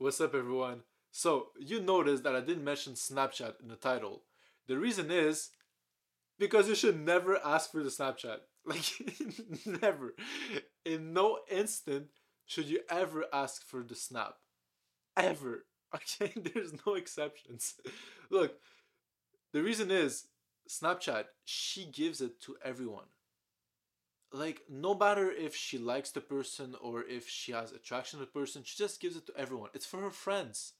What's up, everyone? So, you noticed that I didn't mention Snapchat in the title. The reason is because you should never ask for the Snapchat. Like, never. In no instant should you ever ask for the Snap. Ever. Okay? There's no exceptions. Look, the reason is Snapchat, she gives it to everyone. Like, no matter if she likes the person or if she has attraction to the person, she just gives it to everyone. It's for her friends.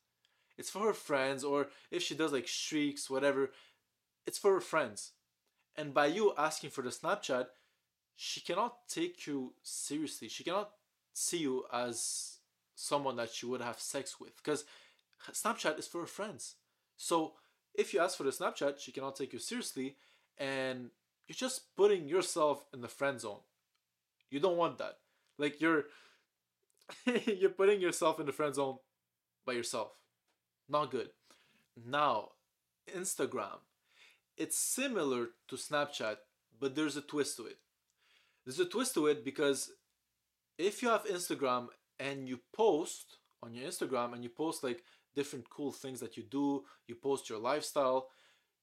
It's for her friends, or if she does like streaks, whatever, it's for her friends. And by you asking for the Snapchat, she cannot take you seriously. She cannot see you as someone that she would have sex with because Snapchat is for her friends. So if you ask for the Snapchat, she cannot take you seriously, and you're just putting yourself in the friend zone. You don't want that. Like you're you're putting yourself in the friend zone by yourself. Not good. Now, Instagram. It's similar to Snapchat, but there's a twist to it. There's a twist to it because if you have Instagram and you post on your Instagram and you post like different cool things that you do, you post your lifestyle,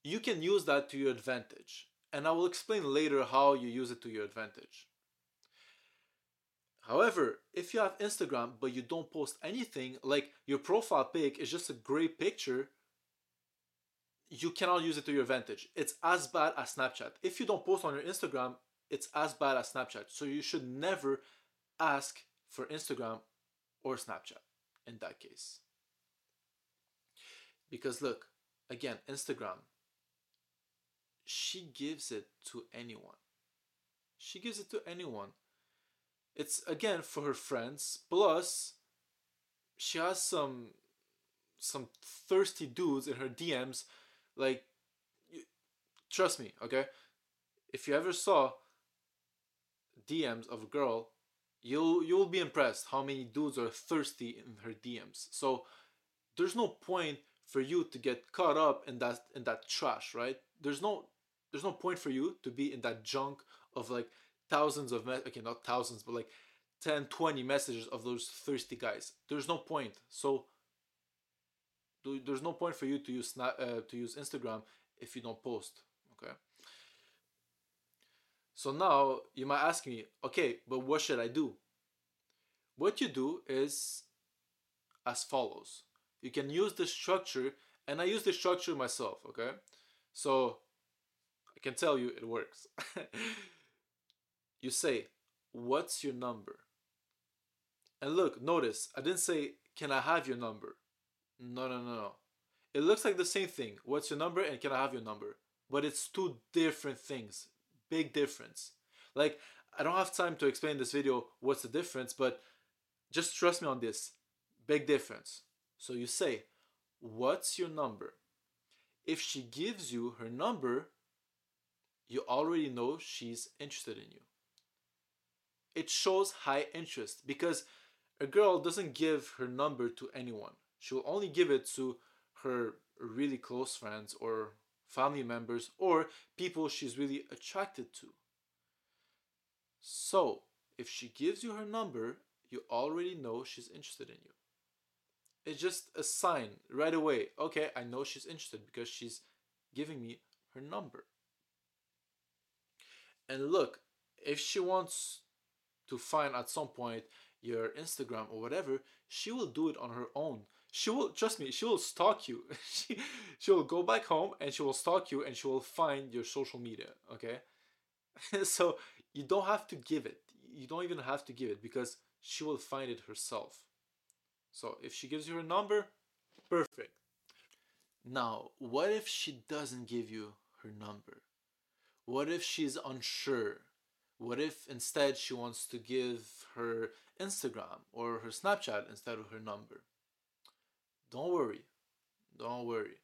you can use that to your advantage. And I will explain later how you use it to your advantage. However, if you have Instagram but you don't post anything, like your profile pic is just a great picture, you cannot use it to your advantage. It's as bad as Snapchat. If you don't post on your Instagram, it's as bad as Snapchat. So you should never ask for Instagram or Snapchat in that case. Because look, again, Instagram, she gives it to anyone. She gives it to anyone. It's again for her friends. Plus, she has some some thirsty dudes in her DMs. Like, you, trust me, okay. If you ever saw DMs of a girl, you'll you'll be impressed how many dudes are thirsty in her DMs. So there's no point for you to get caught up in that in that trash, right? There's no there's no point for you to be in that junk of like thousands of me- okay not thousands but like 10 20 messages of those thirsty guys. There's no point. So there's no point for you to use snap uh, to use instagram if you don't post okay? So now you might ask me okay but what should i do? What you do is as follows. You can use the structure and i use the structure myself okay? So i can tell you it works you say what's your number? And look notice i didn't say can i have your number? No no no no. It looks like the same thing. What's your number and can i have your number? But it's two different things. Big difference. Like i don't have time to explain this video what's the difference but just trust me on this. Big difference. So you say, What's your number? If she gives you her number, you already know she's interested in you. It shows high interest because a girl doesn't give her number to anyone. She will only give it to her really close friends or family members or people she's really attracted to. So, if she gives you her number, you already know she's interested in you. It's just a sign right away. Okay, I know she's interested because she's giving me her number. And look, if she wants to find at some point your Instagram or whatever, she will do it on her own. She will trust me, she will stalk you. she she will go back home and she will stalk you and she will find your social media, okay? so you don't have to give it. You don't even have to give it because she will find it herself. So if she gives you her number, perfect. Now, what if she doesn't give you her number? What if she's unsure? What if instead she wants to give her Instagram or her Snapchat instead of her number? Don't worry. Don't worry.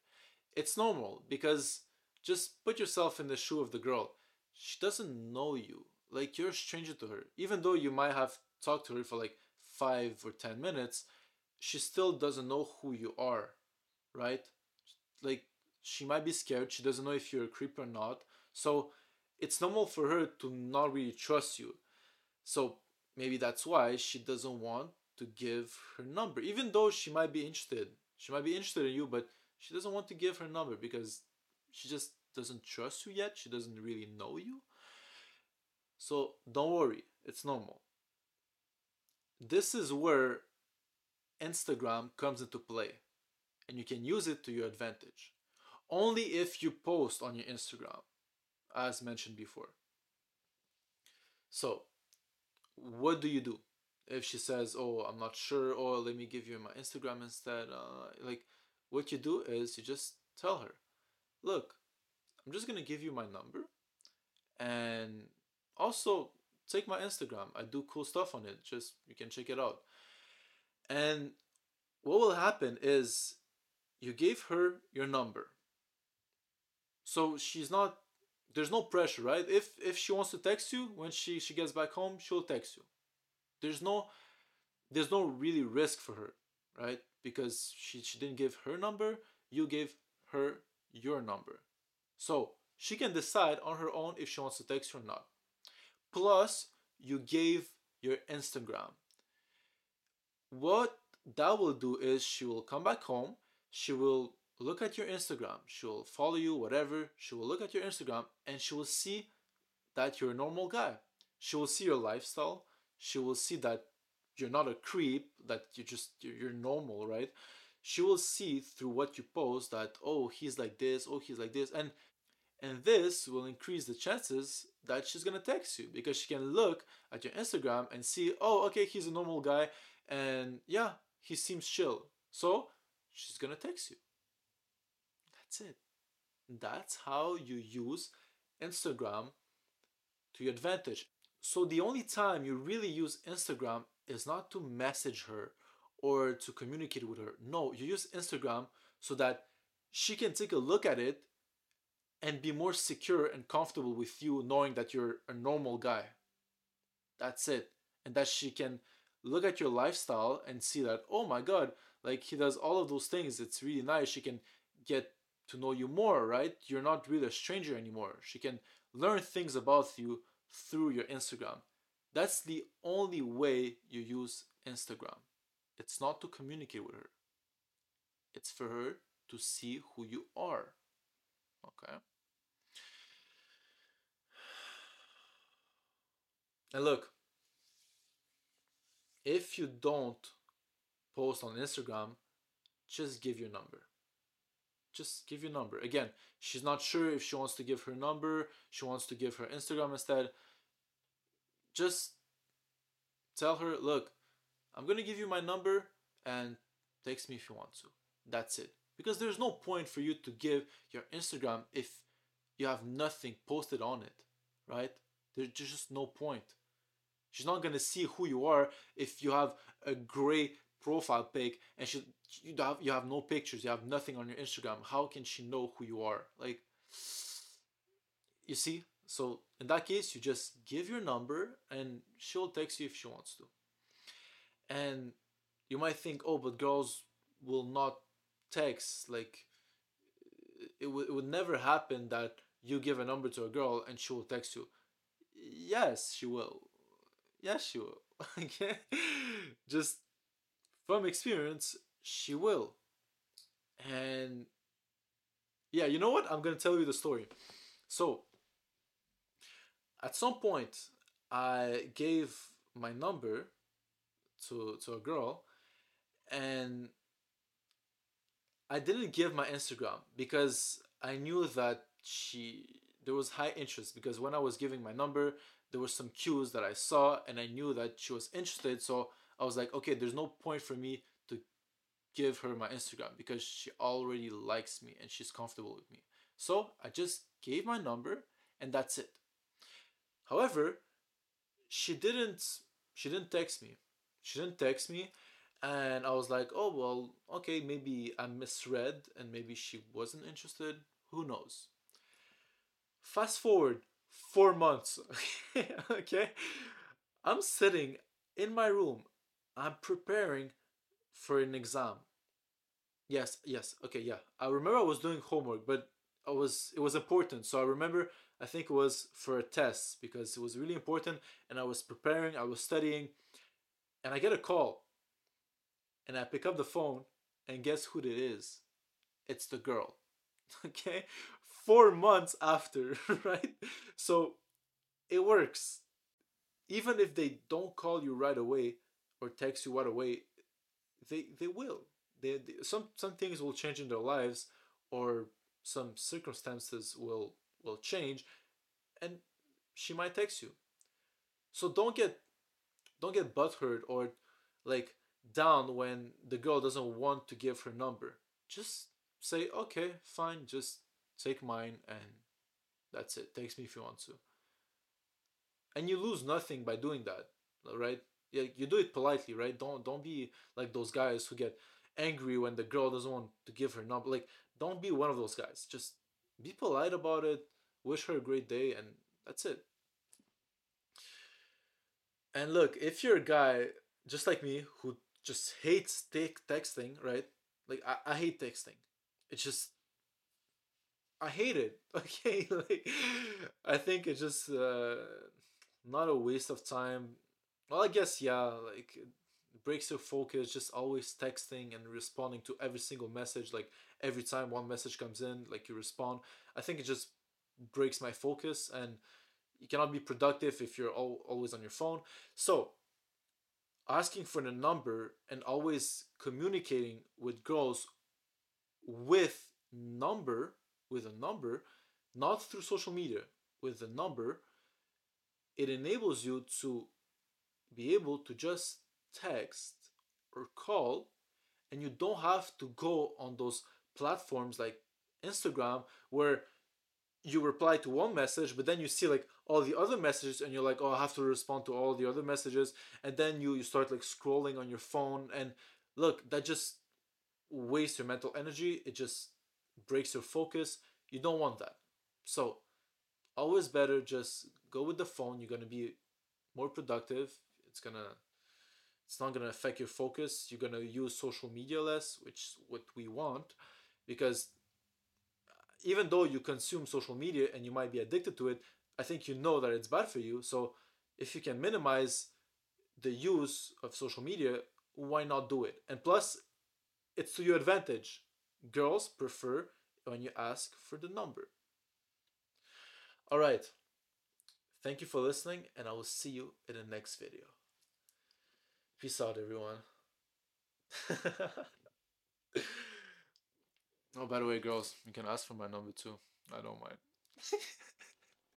It's normal because just put yourself in the shoe of the girl. She doesn't know you. Like you're a stranger to her. Even though you might have talked to her for like five or ten minutes, she still doesn't know who you are, right? Like she might be scared. She doesn't know if you're a creep or not. So it's normal for her to not really trust you. So maybe that's why she doesn't want to give her number, even though she might be interested. She might be interested in you, but she doesn't want to give her number because she just doesn't trust you yet. She doesn't really know you. So don't worry, it's normal. This is where Instagram comes into play and you can use it to your advantage. Only if you post on your Instagram, as mentioned before. So, what do you do? If she says, Oh, I'm not sure, or let me give you my Instagram instead, uh, like, what you do is you just tell her, Look, I'm just gonna give you my number and also take my Instagram. I do cool stuff on it. Just you can check it out. And what will happen is you gave her your number. So she's not there's no pressure, right? If if she wants to text you when she she gets back home, she'll text you. There's no there's no really risk for her, right? Because she she didn't give her number, you gave her your number. So she can decide on her own if she wants to text you or not. Plus, you gave your Instagram. What that will do is she will come back home, she will look at your Instagram, she will follow you, whatever, she will look at your Instagram and she will see that you're a normal guy. She will see your lifestyle, she will see that you're not a creep, that you just you're normal, right? She will see through what you post that oh he's like this, oh he's like this, and and this will increase the chances that she's gonna text you because she can look at your Instagram and see, oh, okay, he's a normal guy, and yeah, he seems chill. So she's gonna text you. That's it. That's how you use Instagram to your advantage. So the only time you really use Instagram is not to message her or to communicate with her. No, you use Instagram so that she can take a look at it and be more secure and comfortable with you knowing that you're a normal guy. That's it. And that she can look at your lifestyle and see that, oh my god, like he does all of those things. It's really nice. She can get to know you more, right? You're not really a stranger anymore. She can learn things about you through your Instagram. That's the only way you use Instagram. It's not to communicate with her, it's for her to see who you are. Okay? And look, if you don't post on Instagram, just give your number. Just give your number. Again, she's not sure if she wants to give her number, she wants to give her Instagram instead. Just tell her, look, I'm to give you my number and text me if you want to. That's it. Because there's no point for you to give your Instagram if you have nothing posted on it, right? There's just no point. She's not gonna see who you are if you have a gray profile pic and she you have you have no pictures, you have nothing on your Instagram. How can she know who you are? Like you see? So in that case, you just give your number and she'll text you if she wants to. And you might think, oh, but girls will not text. Like it, w- it would never happen that you give a number to a girl and she will text you. Yes, she will yes she will. okay? Just from experience, she will. And yeah, you know what? I'm gonna tell you the story. So, at some point, I gave my number to to a girl, and I didn't give my Instagram because I knew that she there was high interest because when I was giving my number, there were some cues that I saw and I knew that she was interested. So I was like, okay, there's no point for me to give her my Instagram because she already likes me and she's comfortable with me. So I just gave my number and that's it. However, she didn't she didn't text me. She didn't text me and I was like, "Oh, well, okay, maybe I misread and maybe she wasn't interested. Who knows?" Fast forward four months. okay? I'm sitting in my room. I'm preparing for an exam. Yes, yes. Okay, yeah. I remember I was doing homework, but I was it was important. So I remember I think it was for a test because it was really important and I was preparing, I was studying, and I get a call and I pick up the phone, and guess who it is? It's the girl. Okay? Four months after, right? So it works. Even if they don't call you right away or text you right away, they they will. They, they some some things will change in their lives or some circumstances will will change and she might text you. So don't get don't get butthurt or like down when the girl doesn't want to give her number. Just say, okay, fine, just take mine and that's it. Text me if you want to. And you lose nothing by doing that, right? Yeah, you do it politely, right? Don't don't be like those guys who get angry when the girl doesn't want to give her number. Like, don't be one of those guys. Just be polite about it. Wish her a great day, and that's it. And look, if you're a guy just like me who just hates take texting, right? Like I, I hate texting. It's just I hate it. Okay, like I think it's just uh, not a waste of time. Well, I guess yeah, like breaks your focus. Just always texting and responding to every single message. Like every time one message comes in, like you respond. I think it just breaks my focus and you cannot be productive if you're all, always on your phone. So, asking for the number and always communicating with girls with number, with a number, not through social media, with a number, it enables you to be able to just text or call and you don't have to go on those platforms like Instagram where you reply to one message, but then you see like all the other messages, and you're like, oh, I have to respond to all the other messages, and then you you start like scrolling on your phone, and look, that just wastes your mental energy. It just breaks your focus. You don't want that. So, always better just go with the phone. You're gonna be more productive. It's gonna it's not gonna affect your focus. You're gonna use social media less, which is what we want, because uh, even though you consume social media and you might be addicted to it, I think you know that it's bad for you. So if you can minimize the use of social media, why not do it? And plus, it's to your advantage. Girls prefer when you ask for the number. All right. Thank you for listening, and I will see you in the next video. Peace out, everyone. Oh, by the way, girls, you can ask for my number too. I don't mind.